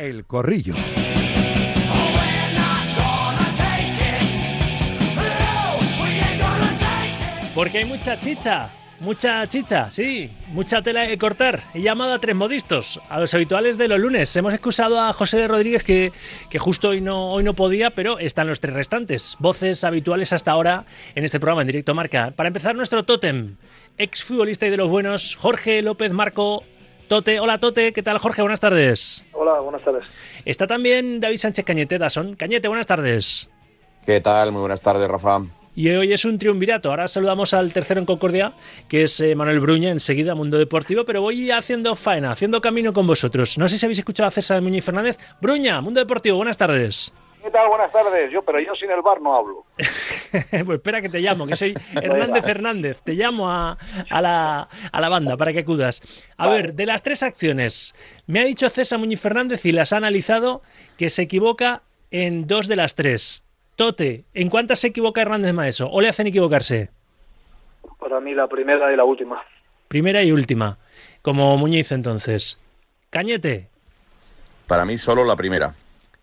El Corrillo. Porque hay mucha chicha, mucha chicha, sí, mucha tela que cortar. He llamado a tres modistos, a los habituales de los lunes. Hemos excusado a José Rodríguez que, que justo hoy no, hoy no podía, pero están los tres restantes. Voces habituales hasta ahora en este programa en directo marca. Para empezar, nuestro tótem, exfutbolista y de los buenos, Jorge López Marco. Tote, hola Tote, ¿qué tal Jorge? Buenas tardes. Hola, buenas tardes. Está también David Sánchez Cañete, Dason. Cañete, buenas tardes. ¿Qué tal? Muy buenas tardes, Rafa. Y hoy es un triunvirato. Ahora saludamos al tercero en Concordia, que es eh, Manuel Bruña, enseguida Mundo Deportivo, pero voy haciendo faena, haciendo camino con vosotros. No sé si habéis escuchado a César Muñoz Fernández. Bruña, Mundo Deportivo, buenas tardes. ¿Qué tal? Buenas tardes. Yo, pero yo sin el bar no hablo. pues espera que te llamo, que soy Hernández Fernández. Te llamo a, a, la, a la banda para que acudas. A Vale. ver, de las tres acciones, me ha dicho César Muñoz Fernández y las ha analizado que se equivoca en dos de las tres. Tote, ¿en cuántas se equivoca Hernández Maeso? ¿O le hacen equivocarse? Para mí la primera y la última. Primera y última. Como Muñiz entonces. Cañete, Para mí solo la primera.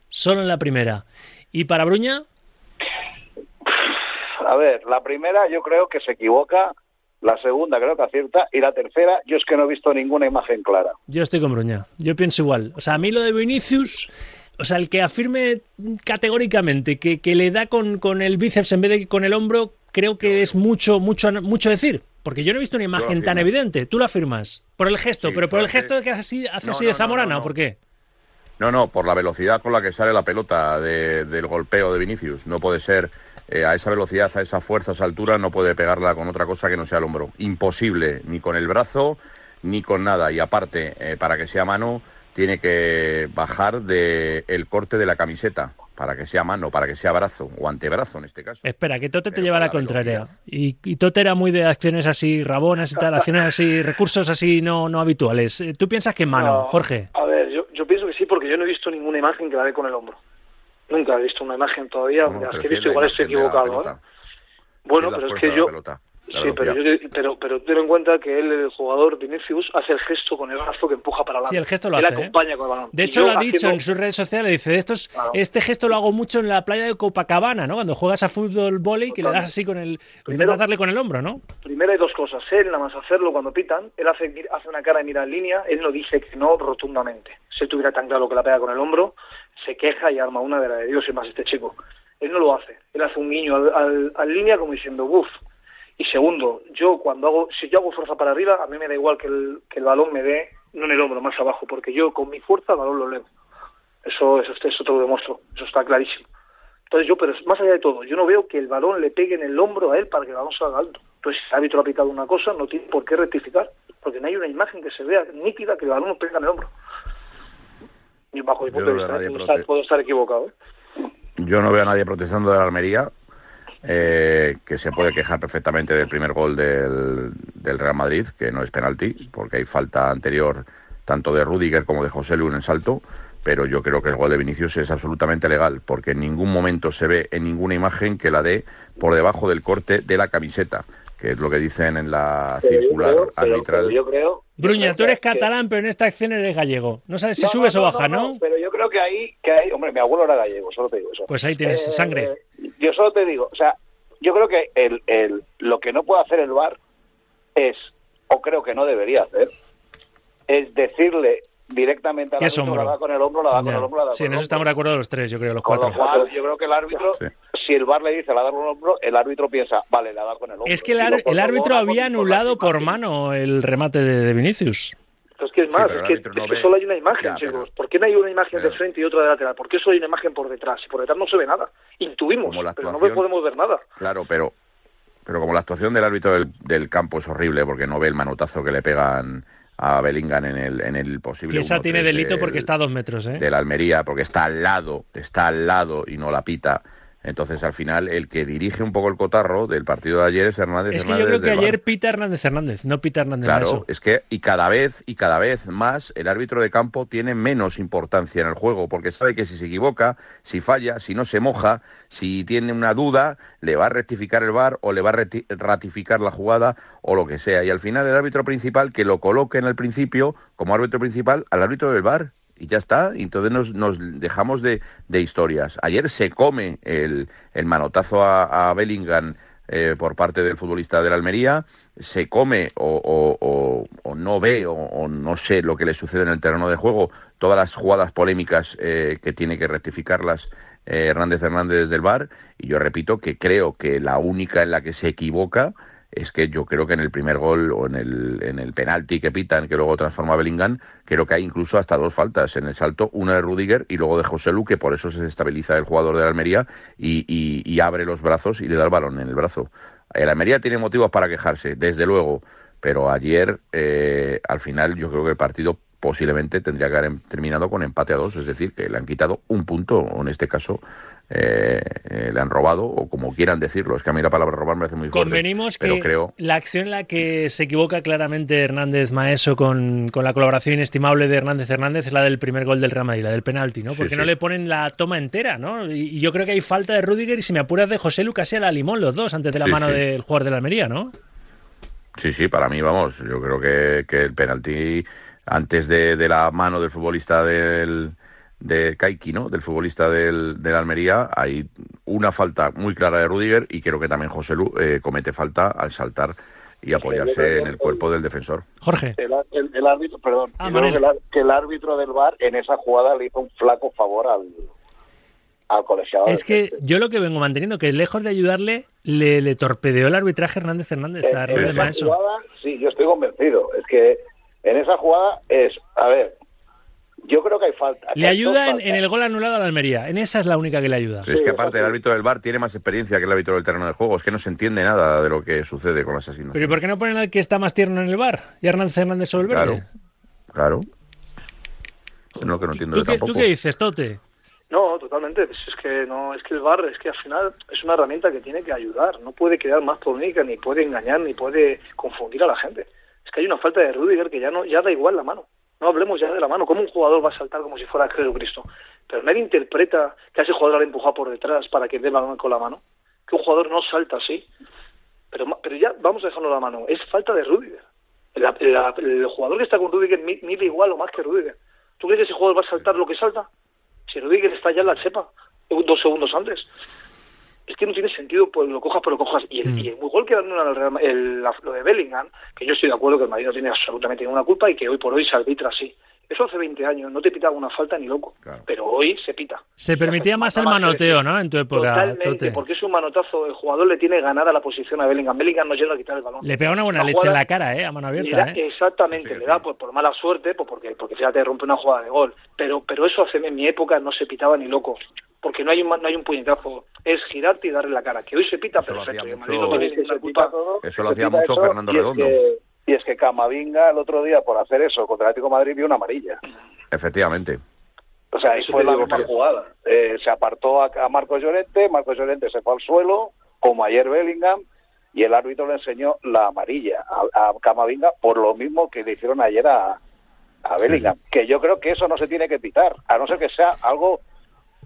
solo en la primera. ¿Y para Bruña? A ver, la primera yo creo que se equivoca, la segunda creo que acierta y la tercera yo es que no he visto ninguna imagen clara. Yo estoy con Bruña. Yo pienso igual. O sea, a mí lo de Vinicius, o sea, el que afirme categóricamente que, que le da con, con el bíceps en vez de con el hombro, creo que es mucho, mucho, mucho decir. Porque yo no he visto una imagen tan evidente. Tú lo afirmas. Por el gesto, Sí, pero por el gesto de que hace así, hace No, así no, de no, Zamorana, no, no. ¿o por qué? No, no, por la velocidad con la que sale la pelota de- del golpeo de Vinicius. No puede ser eh, a esa velocidad, a esa fuerza, a esa altura, no puede pegarla con otra cosa que no sea el hombro. Imposible, ni con el brazo, ni con nada. Y aparte, eh, para que sea mano, tiene que bajar de el corte de la camiseta. Para que sea mano, para que sea brazo, o antebrazo en este caso. Espera, que Tote te Pero lleva la la contraria. Y, y Tote era muy de acciones así rabonas y tal, acciones así, recursos así no, no habituales. Eh, ¿Tú piensas que en mano, No, Jorge? A ver, yo, yo pienso que sí porque yo no he visto ninguna imagen que la dé con el hombro. Nunca he visto una imagen todavía, las pero que he visto igual estoy equivocado. ¿eh? Bueno, pero es que yo... Sí, pero, yo, pero, pero ten en cuenta que él, el jugador Vinicius, hace el gesto con el brazo que empuja para adelante. Sí, el gesto lo él hace, ¿eh? acompaña con el balón. De hecho, lo ha dicho haciendo- en sus redes sociales, dice, estos, Claro. este gesto lo hago mucho en la playa de Copacabana, ¿no? Cuando juegas a fútbol volei, que le das así con el... Primero- Intentas darle con el hombro, ¿no? Primero hay dos cosas. Él, nada más hacerlo cuando pitan, él hace, hace una cara y mira en línea, él no dice que no rotundamente. Si tuviera tan claro que la pega con el hombro, se queja y arma una de la de Dios y más este chico. Él no lo hace. Él hace un guiño al, al- al línea como diciendo, uff. Y segundo, yo cuando hago, si yo hago fuerza para arriba, a mí me da igual que el, que el balón me dé, no en el hombro, más abajo, porque yo con mi fuerza el balón lo leo. Eso, eso, eso te lo demuestro, eso está clarísimo. Entonces yo, pero más allá de todo, yo no veo que el balón le pegue en el hombro a él para que el balón salga alto. Entonces, si el árbitro ha pitado una cosa, no tiene por qué rectificar, porque no hay una imagen que se vea nítida que el balón no pega en el hombro. Y bajo mi punto de vista, puedo estar, equivocado. ¿eh? Yo no veo a nadie protestando de la Almería, eh, que se puede quejar perfectamente del primer gol del, del Real Madrid, que no es penalti, porque hay falta anterior tanto de Rudiger como de José Lu en el salto, pero yo creo que el gol de Vinicius es absolutamente legal, porque en ningún momento se ve en ninguna imagen que la dé por debajo del corte de la camiseta, que es lo que dicen en la Pero yo circular creo- arbitral. pero yo creo- yo Bruña, tú eres que- catalán, pero en esta acción eres gallego. No sabes si No, subes no, o no, bajas, ¿no? Pero yo creo que ahí, que hay, hombre, mi abuelo era gallego, solo te digo eso. Pues ahí tienes Eh, sangre. Yo solo te digo, o sea, yo creo que el, el, lo que no puede hacer el VAR es, o creo que no debería hacer, es decirle directamente al ¿Qué es árbitro, hombro? la da con el hombro, la da con el hombro, la da Sí, con en eso estamos de acuerdo los tres, yo creo, los Con cuatro. lo cual, yo creo que el árbitro, Sí. si el VAR le dice la da con el hombro, el árbitro piensa, vale, la da con el hombro. Es que el, ar- el árbitro la había la anulado por mano el remate de, de Vinicius. Es que es Sí, más, pero es que, no es que ve. solo hay una imagen, Ya, chicos. pero- ¿Por qué no hay una imagen pero- de frente y otra de lateral? ¿Por qué solo hay una imagen por detrás? Si por detrás no se ve nada. Intuimos, Como la pero no actuación- podemos ver nada. Claro, pero, pero como la actuación del árbitro del, del campo es horrible, porque no ve el manotazo que le pegan a Bellingham en el, en el posible Y esa 1-3 tiene delito del- porque está a dos metros, ¿eh? de la Almería, porque está al lado, está al lado y no la pita. Entonces, al final, el que dirige un poco el cotarro del partido de ayer es Hernández Es que Hernández yo creo que ayer Pita Hernández Hernández, no Pita Hernández Claro, es que y cada vez y cada vez más el árbitro de campo tiene menos importancia en el juego porque sabe que si se equivoca, si falla, si no se moja, si tiene una duda, le va a rectificar el VAR o le va a ratificar la jugada o lo que sea. Y al final el árbitro principal que lo coloque en el principio como árbitro principal al árbitro del VAR y ya está. Entonces nos, nos dejamos de, de, historias. Ayer se come el, el manotazo a, a Bellingham eh, por parte del futbolista de la Almería, se come o, o, o, no ve o, no sé lo que le sucede en el terreno de juego, todas las jugadas polémicas eh, que tiene que rectificarlas eh, Hernández Hernández del Bar, y yo repito que creo que la única en la que se equivoca es que yo creo que en el primer gol o en el, en el penalti que pitan, que luego transforma a Bellingham, creo que hay incluso hasta dos faltas. En el salto, una de Rudiger y luego de José Lu, que por eso se estabiliza el jugador de la Almería y, abre los brazos y le da el balón en el brazo. El Almería tiene motivos para quejarse, desde luego, pero ayer, eh, al final, yo creo que el partido posiblemente tendría que haber terminado con empate a dos, es decir, que le han quitado un punto, o en este caso eh, eh, le han robado, o como quieran decirlo. Es que a mí la palabra robar me parece muy fuerte. Convenimos pero que creo... la acción en la que se equivoca claramente Hernández Maeso con, con, la colaboración inestimable de Hernández Hernández es la del primer gol del Real Madrid, la del penalti, ¿no? Porque Sí, no le ponen la toma entera, ¿no? Y, yo creo que hay falta de Rudiger y si me apuras de José Lucas y a la Limón, los dos, antes de la Sí, mano del jugador de la Almería, ¿no? Sí, sí, para mí, vamos, yo creo que, que el penalti antes de, de la mano del futbolista del de Kaiki, ¿no? Del futbolista del, del Almería, hay una falta muy clara de Rudiger y creo que también José Lu eh, comete falta al saltar y apoyarse en el cuerpo del defensor. Jorge. El, el, el árbitro, perdón, Ah, que, el, que el árbitro del bar en esa jugada le hizo un flaco favor al, al colegiado. Es que yo lo que vengo manteniendo, que lejos de ayudarle, le, le torpedeó el arbitraje Hernández Hernández a en, esa jugada, sí, yo estoy convencido. Es que en esa jugada es, a ver, yo creo que hay falta. Le ayuda en, el gol anulado a la Almería. En esa es la única que le ayuda. Pero es que Sí, aparte el sí. árbitro del bar tiene más experiencia que el árbitro del terreno de juego, es que no se entiende nada de lo que sucede con las asignaciones. Pero ¿y por qué no ponen al que está más tierno en el bar? Y Hernández Hernández sobre el verde. Claro, claro. Es lo que no entiendo ¿Tú yo qué, tampoco. ¿Tú qué dices, Tote? No, totalmente. Pues es que no, es que el VAR es que al final es una herramienta que tiene que ayudar. No puede crear más polémica, ni puede engañar, ni puede confundir a la gente. Es que hay una falta de Rudiger que ya no, ya da igual la mano. No hablemos ya de la mano. ¿Cómo un jugador va a saltar como si fuera Jesucristo? Pero nadie interpreta que a ese jugador le ha empujado por detrás para que dé balón con la mano. Que un jugador no salta así. Pero, pero ya vamos a dejarlo la mano. Es falta de Rudiger. La- la- el jugador que está con Rudiger mi- mide igual o más que Rudiger. ¿Tú crees que ese jugador va a saltar lo que salta? Si Rudiger está ya en la chepa, dos segundos antes. Es que no tiene sentido, pues lo cojas, pero lo cojas. Y el, Mm. y el gol que dan al Real Ma- el, lo de Bellingham, que yo estoy de acuerdo que el Madrid no tiene absolutamente ninguna culpa y que hoy por hoy se arbitra así. Eso hace 20 años, no te pitaba una falta ni loco. Claro. Pero hoy se pita. Se permitía más el manoteo. ¿no? En tu época, Totalmente, Tote. porque es un manotazo. El jugador le tiene ganada la posición a Bellingham. Bellingham no llega a quitar el balón. Le pega una buena La leche en la cara, ¿eh? A mano le abierta, da- ¿eh? Exactamente, Sí, le sí. da pues, por mala suerte, pues porque, porque fíjate, rompe una jugada de gol. Pero pero eso hace en mi época no se pitaba ni loco. Porque no hay un, no hay un puñetazo. Es girarte y darle la cara. Que hoy se pita Eso lo hacía y Madrid no culpa. todo, Eso lo hacía mucho eso, Fernando y es Redondo. que- y es que Camavinga el otro día, por hacer eso contra el Atlético de Madrid, vio una amarilla. Efectivamente. O sea, ahí fue la es. jugada. Eh, se apartó a, a Marcos Llorente, Marcos Llorente se fue al suelo, como ayer Bellingham, y el árbitro le enseñó la amarilla a, a Camavinga por lo mismo que le hicieron ayer a, a Bellingham. Que yo creo que eso no se tiene que pitar, a no ser que sea algo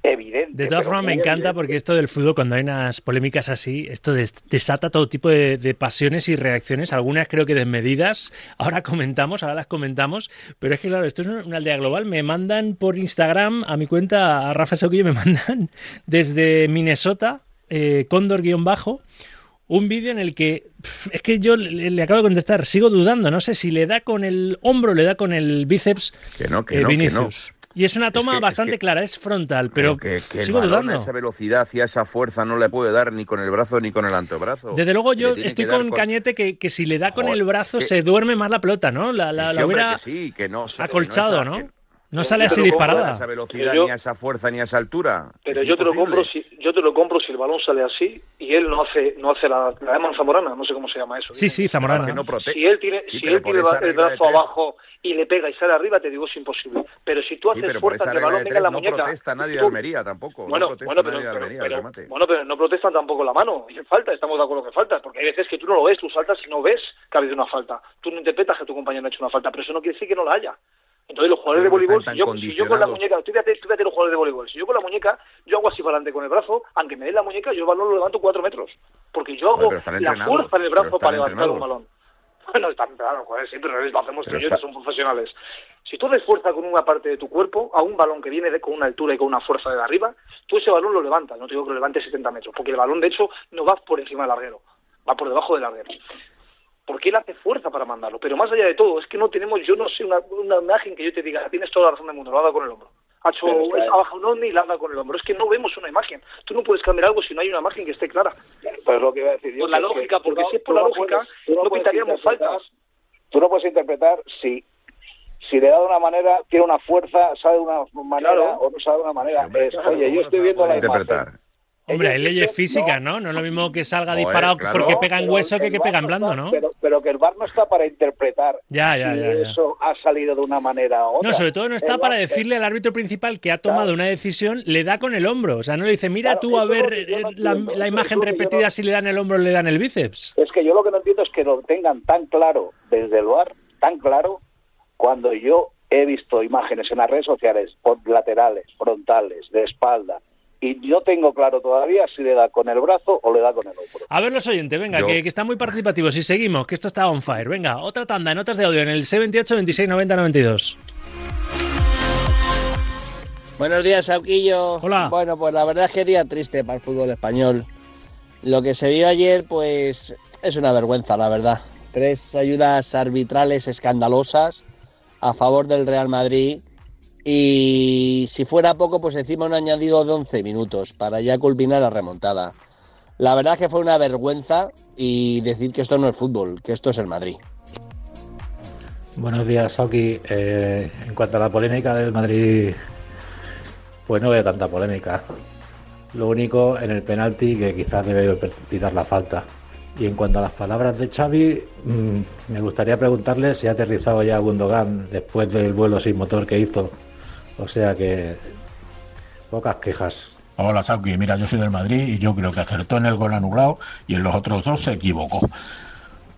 evidente. De todas formas, me encanta evidente. porque esto del fútbol, cuando hay unas polémicas así, esto des- desata todo tipo de, de pasiones y reacciones, algunas creo que desmedidas. Ahora comentamos, ahora las comentamos, pero es que claro, esto es una una aldea global. Me mandan por Instagram a mi cuenta, a Rafa Sauquillo, me mandan desde Minnesota, eh, Cóndor-bajo, un vídeo en el que es que yo le, le acabo de contestar, sigo dudando, no sé si le da con el hombro, le da con el bíceps Que no, que eh, no, que no. Y es una toma que- es bastante que- clara, es frontal, pero, que, que el sigo a esa velocidad y a esa fuerza no le puede dar ni con el brazo ni con el antebrazo. Desde luego yo estoy dar con Cañete que, que si le da con el brazo se duerme más la pelota, ¿no? La, la, sí, la hombre, hubiera sí, no, acolchado, No sale Yo así no a disparada. esa velocidad, yo- ni a esa fuerza, ni a esa altura. Pero Es yo te lo compro si yo te lo compro si el balón sale así y él no hace no hace la, la llaman zamorana, no sé cómo se llama eso. Sí, sí, Zamorana. que no prote- Si él tiene, Sí, si él tiene el brazo abajo y le pega y sale arriba, te digo es imposible. Pero si tú Sí, haces por fuerza esa que el balón venga la no muñeca. protesta nadie de Almería tampoco. Bueno, no protesta bueno, pero, nadie de Almería, pero- bueno, pero no protestan tampoco la mano. Y falta, estamos de acuerdo que falta, porque hay veces que tú no lo ves, tú saltas y no ves que ha habido una falta. Tú no interpretas que tu compañero no ha hecho una falta, pero eso no quiere decir que no la haya. Entonces los jugadores de voleibol, están si yo, tan si yo con la muñeca, tú fíjate, tú fíjate los jugadores de voleibol, si yo con la muñeca, yo hago así para adelante con el brazo, aunque me dé la muñeca, yo el balón lo levanto cuatro metros. Porque yo hago están la fuerza en el pero brazo están para levantar un balón. Bueno, está claro, joder, pero lo hacemos ellos, son profesionales. Si tú haces fuerza con una parte de tu cuerpo, a un balón que viene de, con una altura y con una fuerza de arriba, tú ese balón lo levantas, no te digo que lo levantes 70 metros, porque el balón, de hecho, no va por encima del larguero, va por debajo del larguero. Porque él hace fuerza para mandarlo. Pero más allá de todo, es que no tenemos, yo no sé, una, una imagen que yo te diga, tienes toda la razón del mundo, lo haga con el hombro ha hecho ha bajado un ovni y la con el hombro. Es que no vemos una imagen. Tú no puedes cambiar algo si no hay una imagen que esté clara. Pues lo que iba a decir yo. Por la lógica, porque si es por la lógica, no, pintaríamos faltas. Tú no puedes interpretar si si le da de una manera, tiene una fuerza, sabe de una manera o no sabe de una manera. oye, yo estoy viendo la interpretar. Hombre, hay leyes físicas, ¿no? No es lo mismo que salga disparado porque pega en hueso que que pega en blando, ¿no? Pero, pero, que el bar no está para interpretar ya, ya, ya, eso ha salido de una manera u otra. No, sobre todo no está para decirle al árbitro principal que ha tomado una decisión, le da con el hombro. O sea, no le dice, mira tú a ver eh, la, imagen repetida si le dan el hombro o le dan el bíceps. Es que yo lo que no entiendo es que lo tengan tan claro desde el bar, tan claro, cuando yo he visto imágenes en las redes sociales, laterales, frontales, de espalda, y yo tengo claro todavía si le da con el brazo o le da con el hombro. A ver los oyentes, venga, que, está muy participativo. Si seguimos, que esto está on fire. Venga, otra tanda, notas de audio en el C28 26 90 92. Buenos días, Sauquillo. Hola. Bueno, pues la verdad es que día triste para el fútbol español. Lo que se vio ayer, pues es una vergüenza, la verdad. Tres ayudas arbitrales escandalosas a favor del Real Madrid y si fuera poco, pues encima un añadido de 11 minutos para ya culminar la remontada. La verdad es que fue una vergüenza y decir que esto no es fútbol, que esto es el Madrid. Buenos días, Sauki. Eh, en cuanto a la polémica del Madrid, pues no veo tanta polémica. Lo único en el penalti que quizás debe pitar la falta. Y en cuanto a las palabras de Xavi, mm, me gustaría preguntarle si ha aterrizado ya Gundogan después del vuelo sin motor que hizo o sea que pocas quejas. Hola Sauki, mira, yo soy del Madrid y yo creo que acertó en el gol anulado y en los otros dos se equivocó.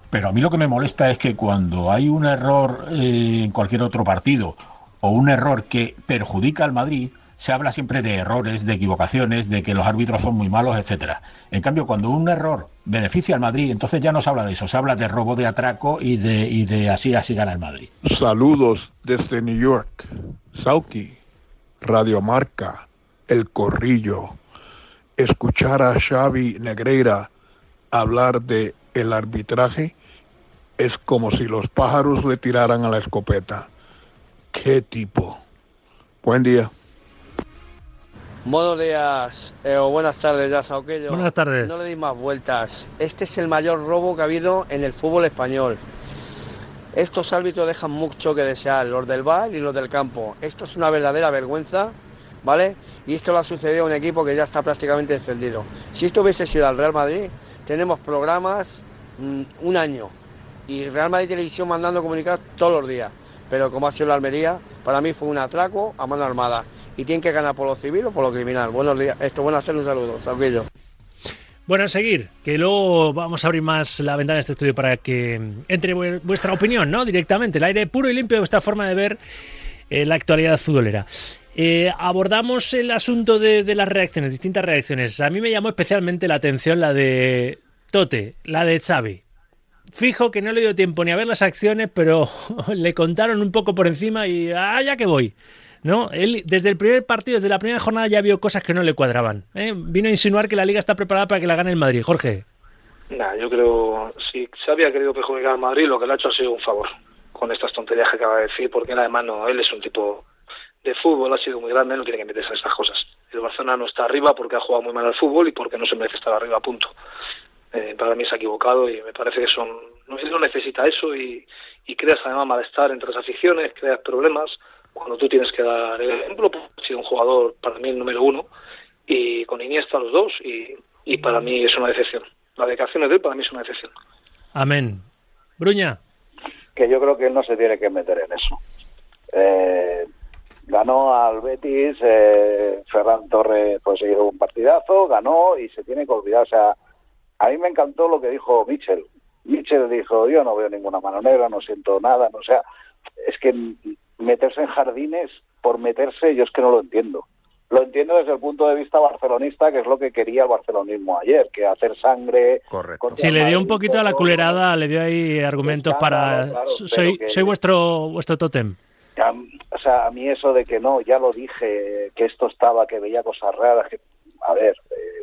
Pero a mí lo que me molesta es que cuando hay un error eh, en cualquier otro partido o un error que perjudica al Madrid, se habla siempre de errores, de equivocaciones, de que los árbitros son muy malos, etcétera. En cambio, cuando un error beneficia al Madrid, entonces ya no se habla de eso, se habla de robo de atraco y de, y de así así gana el Madrid. Saludos desde New York. Sauki, Radio Marca, El Corrillo. Escuchar a Xavi Negreira hablar de el arbitraje es como si los pájaros le tiraran a la escopeta. ¿Qué tipo? Buen día. Buenos días eh, o buenas tardes ya. Buenas tardes. No le di más vueltas. Este es el mayor robo que ha habido en el fútbol español. Estos árbitros dejan mucho que desear, los del bar y los del campo. Esto es una verdadera vergüenza, ¿vale? Y esto le ha sucedido a un equipo que ya está prácticamente defendido. Si esto hubiese sido al Real Madrid, tenemos programas mm, un año y Real Madrid Televisión mandando comunicados todos los días. Pero como ha sido la Almería, para mí fue un atraco a mano armada. Y tienen que ganar por lo civil o por lo criminal. Buenos días. Esto, buenas tardes, un saludo. Salvillo. Bueno, a seguir, que luego vamos a abrir más la ventana de este estudio para que entre vuestra opinión, ¿no? Directamente, el aire puro y limpio de vuestra forma de ver eh, la actualidad futbolera. Eh, abordamos el asunto de, las reacciones, distintas reacciones. A mí me llamó especialmente la atención la de Tote, la de Xavi. Fijo que no le dio tiempo ni a ver las acciones, pero le contaron un poco por encima y ¡ah, ya que voy! ¿No? Él desde el primer partido, desde la primera jornada ya vio cosas que no le cuadraban. ¿eh? Vino a insinuar que la liga está preparada para que la gane el Madrid. Jorge. Nah, yo creo, si se había querido perjudicar al Madrid, lo que le ha hecho ha sido un favor con estas tonterías que acaba de decir, porque además no, él es un tipo de fútbol, ha sido muy grande, no tiene que meterse en estas cosas. El Barcelona no está arriba porque ha jugado muy mal al fútbol y porque no se merece estar arriba, punto. Eh, para mí se ha equivocado y me parece que son él no necesita eso y, y creas además malestar entre las aficiones, creas problemas cuando tú tienes que dar el ejemplo, pues, ha sido un jugador para mí el número uno y con Iniesta los dos y, y para mí es una decepción. La declaración de él para mí es una decepción. Amén. Bruña. Que yo creo que él no se tiene que meter en eso. Eh, ganó al Betis, eh, Ferran Torres pues hizo un partidazo, ganó y se tiene que olvidar. O sea, a mí me encantó lo que dijo Mitchell. Mitchell dijo, yo no veo ninguna mano negra, no siento nada, no o sea, es que meterse en jardines por meterse, yo es que no lo entiendo. lo entiendo desde el punto de vista barcelonista, que es lo que quería el barcelonismo ayer, que hacer sangre. Correcto. Sí, le dio un poquito a la culerada, le dio ahí argumentos para. claro, soy, que- soy vuestro, vuestro tótem. A- o sea, a mí eso de que no, ya lo dije, que esto estaba, que veía cosas raras, que, a ver, eh,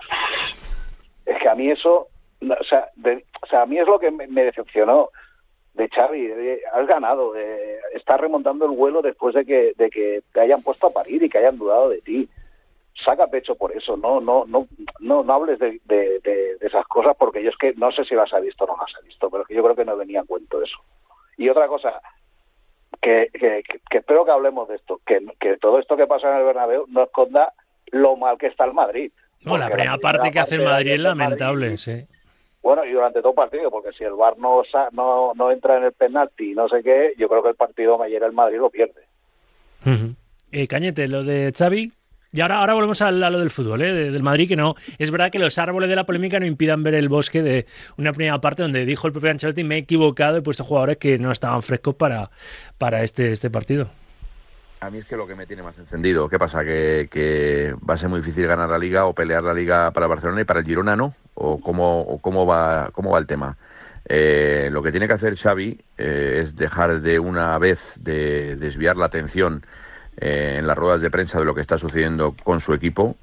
es que a mí eso, no, o sea, de- o sea, a mí es lo que me, me decepcionó de Xavi, de- has ganado, eh, estás remontando el vuelo después de que, de que te hayan puesto a parir y que hayan dudado de ti. Saca pecho por eso, no, no, no, no, no hables de, de- de- de esas cosas porque yo es que no sé si las ha visto o no las ha visto, pero que yo creo que no venía a cuento eso. Y otra cosa, que, que, que- espero que hablemos de esto, que, que todo esto que pasa en el Bernabéu no esconda lo mal que está el Madrid. No, la primera parte que hace el Madrid es Madrid- lamentable, sí. Bueno, y durante todo el partido, porque si el VAR no, no, no entra en el penalti y no sé qué, yo creo que el partido ayer el Madrid lo pierde. Eh, Cañete, lo de Xavi. Y ahora, ahora volvemos a, lo del fútbol, ¿eh? de- del Madrid, que no. Es verdad que los árboles de la polémica no impidan ver el bosque de una primera parte donde dijo el propio Ancelotti: me he equivocado, he puesto jugadores que no estaban frescos para, para este, este partido. A mí es que lo que me tiene más encendido, ¿qué pasa? ¿Que, que va a ser muy difícil ganar la liga o pelear la liga para Barcelona y para el Girona no? ¿O cómo, o cómo, va, cómo va el tema? Eh, lo que tiene que hacer Xavi eh, es dejar de una vez de desviar la atención eh, en las ruedas de prensa de lo que está sucediendo con su equipo.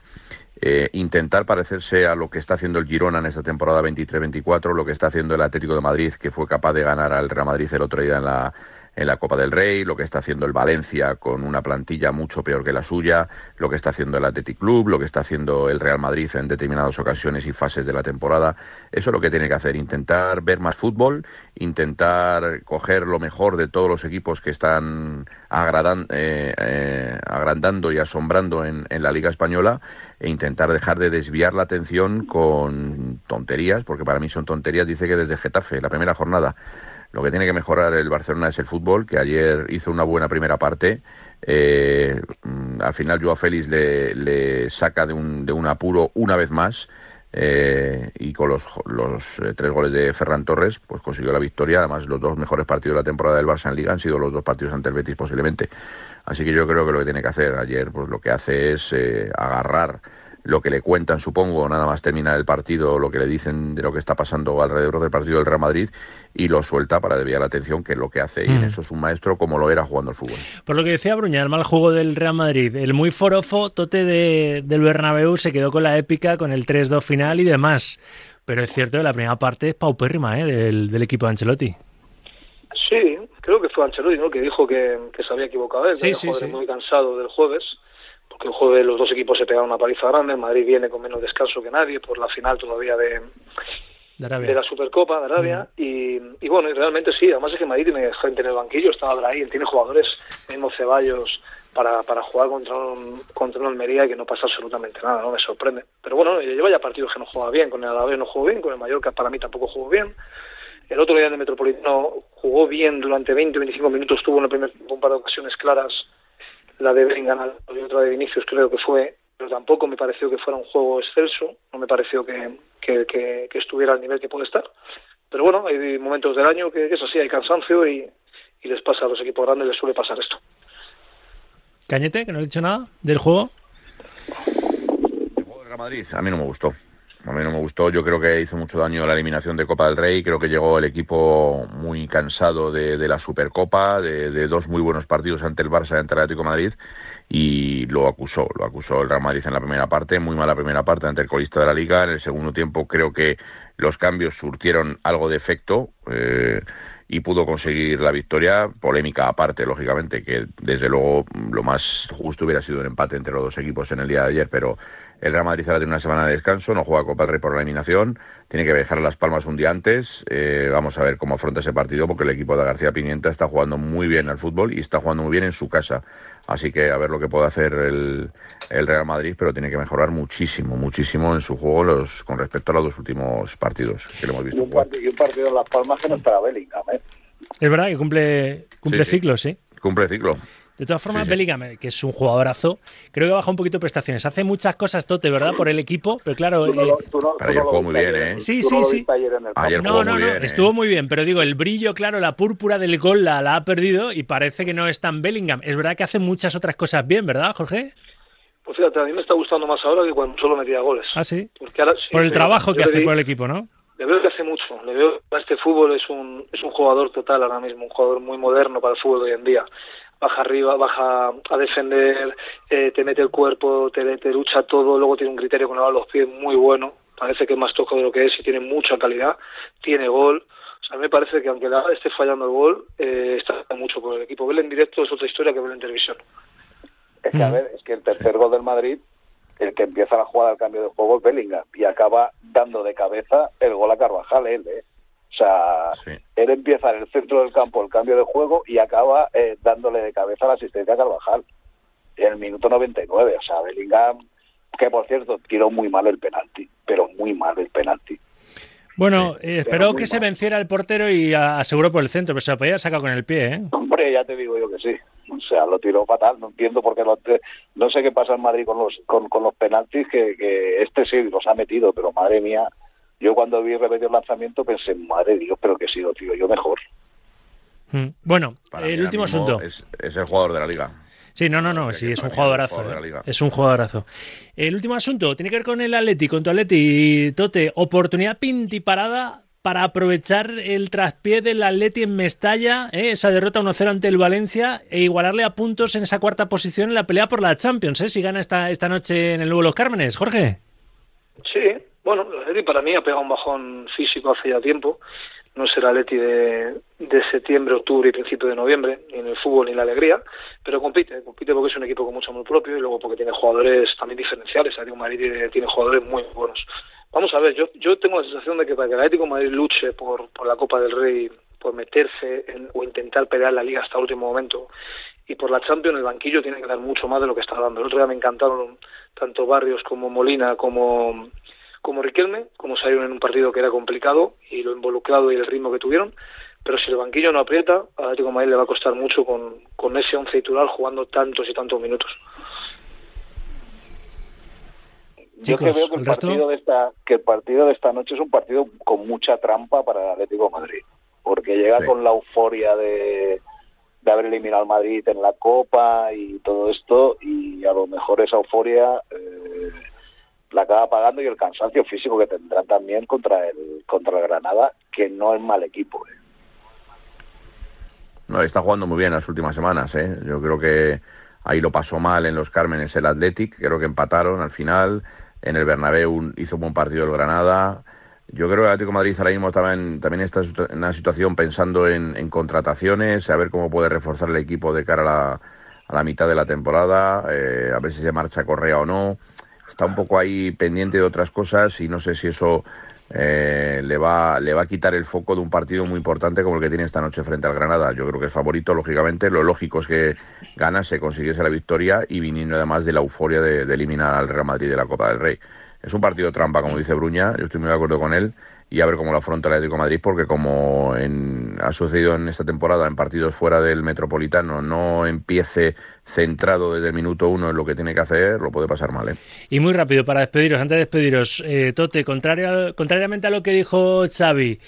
eh, intentar parecerse a lo que está haciendo el Girona en esta temporada 23-24, lo que está haciendo el Atlético de Madrid, que fue capaz de ganar al Real Madrid el otro día en la, en la Copa del Rey, lo que está haciendo el Valencia con una plantilla mucho peor que la suya, lo que está haciendo el Athletic Club, lo que está haciendo el Real Madrid en determinadas ocasiones y fases de la temporada. Eso es lo que tiene que hacer, intentar ver más fútbol, intentar coger lo mejor de todos los equipos que están agradan- eh, eh, agrandando y asombrando en, en la Liga Española e intentar dejar de desviar la atención con tonterías, porque para mí son tonterías, dice que desde Getafe, la primera jornada. Lo que tiene que mejorar el Barcelona es el fútbol, que ayer hizo una buena primera parte. Eh, mm, al final Joao Félix le, le saca de un, de un apuro una vez más. eh, y con los, los eh, tres goles de Ferran Torres, pues consiguió la victoria. Además, los dos mejores partidos de la temporada del Barça en Liga han sido los dos partidos ante el Betis posiblemente. Así que yo creo que lo que tiene que hacer ayer, pues lo que hace es eh, agarrar lo que le cuentan, supongo, nada más terminar el partido, lo que le dicen de lo que está pasando alrededor del partido del Real Madrid y lo suelta para desviar la atención, que es lo que hace. Y en Mm. eso es un maestro como lo era jugando al fútbol. Por lo que decía Bruña, el mal juego del Real Madrid, el muy forofo tote de, del Bernabéu se quedó con la épica, con el 3-2 final y demás. Pero es cierto que la primera parte es paupérrima ¿eh? del, del equipo de Ancelotti. Sí, creo que fue Ancelotti, ¿no? Que dijo que, que se había equivocado él, que Sí, había sí, jugadores sí. muy cansado del jueves, porque el jueves los dos equipos se pegaron una paliza grande, el Madrid viene con menos descanso que nadie por la final todavía de, De la Supercopa de Arabia y, y bueno, y realmente sí, además es que Madrid tiene gente en el banquillo, estaba Brahim, tiene jugadores, mismo Ceballos, para, para jugar contra un, contra un Almería que no pasa absolutamente nada, no me sorprende. Pero bueno, lleva ya partidos que no juega bien, con el Alavés no jugó bien, con el Mallorca para mí tampoco jugó bien. El otro día en el Metropolitano jugó bien durante 20 o 25 minutos, tuvo en el primer un par de ocasiones claras, la de Bellingham y otra de Vinicius creo que fue, pero tampoco me pareció que fuera un juego excelso, no me pareció que, que, que- que estuviera al nivel que puede estar. Pero bueno, hay momentos del año que, es así, hay cansancio y, y les pasa a los equipos grandes, les suele pasar esto. Cañete, que no he dicho nada del juego. El juego del Real Madrid a mí no me gustó. A mí no me gustó. Yo creo que hizo mucho daño la eliminación de Copa del Rey. Creo que llegó el equipo muy cansado de, de la Supercopa, de, dos muy buenos partidos ante el Barça y ante el Atlético Madrid. Y lo acusó. Lo acusó el Real Madrid en la primera parte. Muy mala primera parte ante el colista de la Liga. En el segundo tiempo creo que los cambios surtieron algo de efecto. eh, y pudo conseguir la victoria, polémica aparte, lógicamente, que desde luego lo más justo hubiera sido un empate entre los dos equipos en el día de ayer, pero el Real Madrid ahora tiene una semana de descanso, no juega Copa del Rey por la eliminación, tiene que dejar las palmas un día antes, eh, vamos a ver cómo afronta ese partido, porque el equipo de García Pimienta está jugando muy bien al fútbol y está jugando muy bien en su casa, así que a ver lo que puede hacer el, el Real Madrid, pero tiene que mejorar muchísimo, muchísimo en su juego los, con respecto a los dos últimos partidos que le hemos Y visto un, jugar. partido, y un partido en Las Palmas que no estará Bellingham, ¿eh? Es verdad que cumple, cumple Sí, ciclos, sí. Cumple ciclo. De todas formas, Sí, sí. Bellingham, que es un jugadorazo, creo que baja un poquito de prestaciones. Hace muchas cosas, Tote, ¿verdad? Por el equipo, pero claro... Tú no eh, tú no- ayer no jugó muy bien, ¿eh? Sí, no sí, sí. ayer. No, jugó no, muy no, bien, ¿eh? estuvo muy bien, pero digo, el brillo, claro, la púrpura del gol la, la ha perdido y parece que no es tan Bellingham. Es verdad que hace muchas otras cosas bien, ¿verdad, Jorge? Pues fíjate, a mí me está gustando más ahora que cuando solo metía goles. Ah, sí. Porque ahora, sí, Por el sí, trabajo que hace di- por el equipo, ¿no? Le veo que hace mucho, le veo a este fútbol es un, es un jugador total ahora mismo, un jugador muy moderno para el fútbol de hoy en día. Baja arriba, baja a defender, eh, te mete el cuerpo, te, te lucha todo, luego tiene un criterio con los pies muy bueno, parece que es más toco de lo que es y tiene mucha calidad, tiene gol. O sea, a mí me parece que aunque esté fallando el gol, eh, está mucho por el equipo. Verle en directo es otra historia que verlo en televisión. Es que, a ver, es que el tercer gol del Madrid, el que empieza la jugada al cambio de juego es Bellingham y acaba dando de cabeza el gol a Carvajal, él, ¿eh? O sea, Sí. él empieza en el centro del campo el cambio de juego y acaba eh, dándole de cabeza la asistencia a Carvajal en el minuto 99. O sea, Bellingham, que por cierto, tiró muy mal el penalti, pero muy mal el penalti. Bueno, Sí, eh, esperó que se venciera el portero y aseguró por el centro, pero se lo podía sacar con el pie, ¿eh? Hombre, ya te digo yo que sí. O sea, lo tiró fatal. No entiendo por qué lo... No sé qué pasa en Madrid con los con, con los penaltis, que, que este sí los ha metido, pero madre mía, yo cuando vi repetir el lanzamiento pensé, madre Dios, pero que sigo, tío, yo mejor. Mm. Bueno, Para el último asunto. Es, es el jugador de la liga. Sí, no, no, no, sí, es un jugadorazo. jugador de la ¿eh? liga. Es un jugadorazo. El último asunto tiene que ver con el Atleti, con tu Atleti, Tote. Oportunidad pintiparada para aprovechar el traspié del Atleti en Mestalla, ¿eh? esa derrota 1-0 ante el Valencia, e igualarle a puntos en esa cuarta posición en la pelea por la Champions, ¿eh? si gana esta, esta noche en el nuevo Los Cármenes. Jorge. Sí, bueno, el Atleti para mí ha pegado un bajón físico hace ya tiempo. No es el Atleti de, septiembre, octubre y principio de noviembre, ni en el fútbol ni en la alegría, pero compite, compite porque es un equipo con mucho amor propio y luego porque tiene jugadores también diferenciales. El Atlético Madrid tiene, tiene jugadores muy buenos. Vamos a ver, yo, yo tengo la sensación de que para que el Atlético de Madrid luche por, por la Copa del Rey, por meterse en- o intentar pelear la Liga hasta el último momento, y por la Champions el banquillo tiene que dar mucho más de lo que está dando. El otro día me encantaron tanto Barrios como Molina como como Riquelme, como salieron en un partido que era complicado y lo involucrado y el ritmo que tuvieron, pero si el banquillo no aprieta, al Atlético de Madrid le va a costar mucho con, con ese once titular jugando tantos y tantos minutos. Yo Chicos, que veo que el, ¿el resto? partido de esta que el partido de esta noche es un partido con mucha trampa para el Atlético de Madrid, porque llega Sí. con la euforia de, de haber eliminado al Madrid en la Copa y todo esto, y a lo mejor esa euforia eh, la acaba pagando y el cansancio físico que tendrán también contra el contra el Granada, que no es mal equipo. eh. No, está jugando muy bien las últimas semanas, ¿eh? Yo creo que ahí lo pasó mal en los Cármenes el Athletic, creo que empataron al final. En el Bernabéu hizo un buen partido el Granada. Yo creo que el Atlético Madrid ahora mismo también, también está en una situación pensando en, en contrataciones, a ver cómo puede reforzar el equipo de cara a la, a la mitad de la temporada, eh, a ver si se marcha Correa o no. Está un poco ahí pendiente de otras cosas y no sé si eso eh, le, va, le va a quitar el foco de un partido muy importante como el que tiene esta noche frente al Granada. Yo creo que es favorito, lógicamente. Lo lógico es que gana, se consiguiese la victoria y viniendo además de la euforia de, de eliminar al Real Madrid de la Copa del Rey. Es un partido trampa, como dice Bruña, yo estoy muy de acuerdo con él y a ver cómo lo afronta el Atlético Madrid, porque como en- ha sucedido en esta temporada en partidos fuera del Metropolitano, no empiece centrado desde el minuto uno en lo que tiene que hacer, lo puede pasar mal. ¿eh? Y muy rápido, para despediros, antes de despediros, eh, Tote, contrario, contrariamente a lo que dijo Xavi,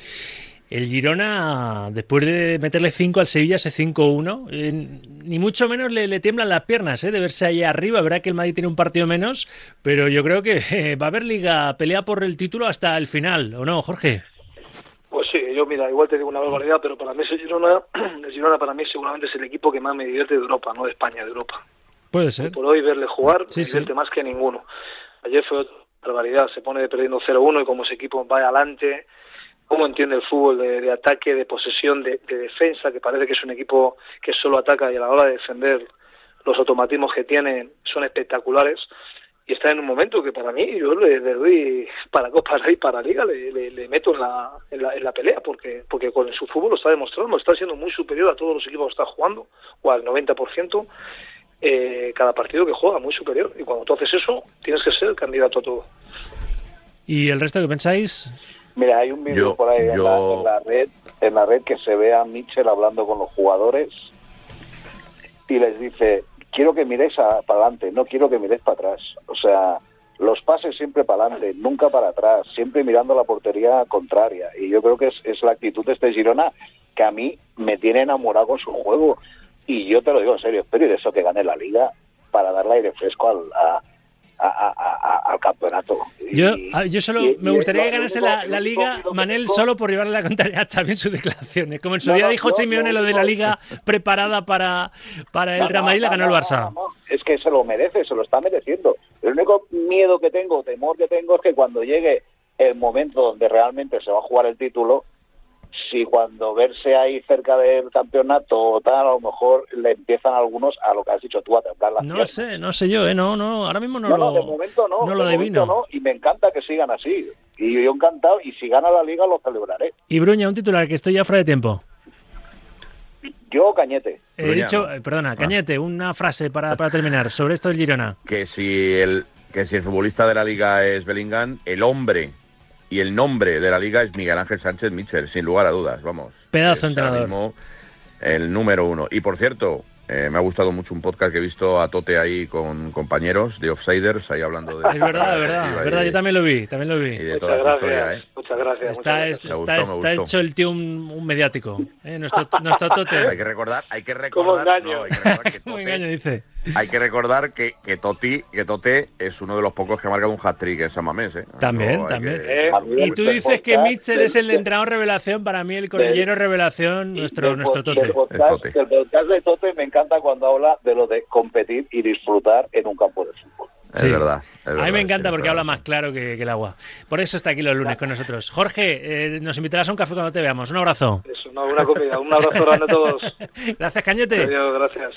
el Girona, después de meterle 5 al Sevilla, ese 5-1, eh, ni mucho menos le, le tiemblan las piernas eh, de verse ahí arriba. Verá que el Madrid tiene un partido menos, pero yo creo que eh, va a haber liga, pelea por el título hasta el final, ¿o no, Jorge? Pues sí, yo mira, igual te digo una barbaridad, pero para mí ese Girona, el Girona para mí seguramente es el equipo que más me divierte de Europa, no de España, de Europa. Puede ser. Por hoy verle jugar Sí, me sí. divierte más que ninguno. Ayer fue otra barbaridad, se pone perdiendo 0-1 y como ese equipo va adelante, cómo entiende el fútbol de, ataque, de posesión, de, de defensa, que parece que es un equipo que solo ataca y a la hora de defender los automatismos que tiene son espectaculares y está en un momento que para mí yo le, le doy para Copa Rey, para Liga, le, meto en la, en, la, en la pelea porque porque con su fútbol lo está demostrando, está siendo muy superior a todos los equipos que está jugando, o al 90%, eh, cada partido que juega, muy superior. Y cuando tú haces eso, tienes que ser candidato a todo. ¿Y el resto que pensáis? Mira, hay un vídeo por ahí en, yo- la, en la red, en la red que se ve a Mitchell hablando con los jugadores y les dice, quiero que miréis a- para adelante, no quiero que miréis para atrás. O sea, los pases siempre para adelante, nunca para atrás, siempre mirando la portería contraria. Y yo creo que es, es la actitud de este Girona que a mí me tiene enamorado con su juego. Y yo te lo digo en serio, espero y de eso que gane la liga para darle aire fresco al, a- a- a- a- al campeonato. Yo, Y- ah, yo solo y- me gustaría que ganase la, liga Manel solo por llevarle la contraria en sus declaraciones. Como en su No, día no, dijo Simeone no, lo de la liga preparada para, para el Real Madrid, la ganó el Barça. Es que se lo merece, se lo está mereciendo. El único miedo que tengo, temor que tengo es que cuando llegue el momento donde realmente se va a jugar el título, si cuando verse ahí cerca del campeonato o tal, a lo mejor le empiezan algunos a lo que has dicho tú a temblar las No piernas. sé, no sé yo, ¿eh? No, no, ahora mismo no, No, lo, no, de momento no, no lo de momento adivino. no, y me encanta que sigan así. Y yo encantado, y si gana la liga lo celebraré. Y Bruña, un titular que estoy ya fuera de tiempo. Yo, Cañete. He Bruña, dicho, ¿no? Ah. eh, perdona, Cañete, una frase para, para terminar sobre esto del Girona. Que si el que si el futbolista de la liga es Bellingham, el hombre y el nombre de la liga es Miguel Ángel Sánchez Michel, sin lugar a dudas, vamos. Pedazo Es entrenador. mismo el número uno. Y por cierto, eh, me ha gustado mucho un podcast que he visto a Tote ahí con compañeros de Offsiders, ahí hablando de... Es verdad, es verdad, es y verdad, yo también lo vi, también lo Y vi. de Muchas toda su gracias, historia, ¿eh? muchas gracias. Está, muchas gracias. Me está, gustó, me está gustó. hecho el tío un, un mediático. ¿eh? Nuestro, nuestro Tote. Hay que recordar, hay que ¿Cómo recordar, engaño? no, hay que recordar que Tote- engaño, dice. Hay que recordar que, que Toti, que Tote es uno de los pocos que ha marcado un hat-trick en San Mamés, ¿eh? También, también. que- Eh, Y tú dices que Mitchell es el entrenador revelación, para mí el corillero revelación, nuestro, del nuestro Tote. Del podcast, Es Tote. del podcast de Tote me encanta cuando habla de lo de competir y disfrutar en un campo de fútbol. Es verdad. es A mí verdad, me encanta porque habla la más claro que, que el agua. Por eso está aquí los lunes con nosotros. Jorge, eh, nos invitarás a un café cuando te veamos. Un abrazo. Es una buena comida. Un abrazo grande a todos. Gracias, Cañete. Adiós, gracias.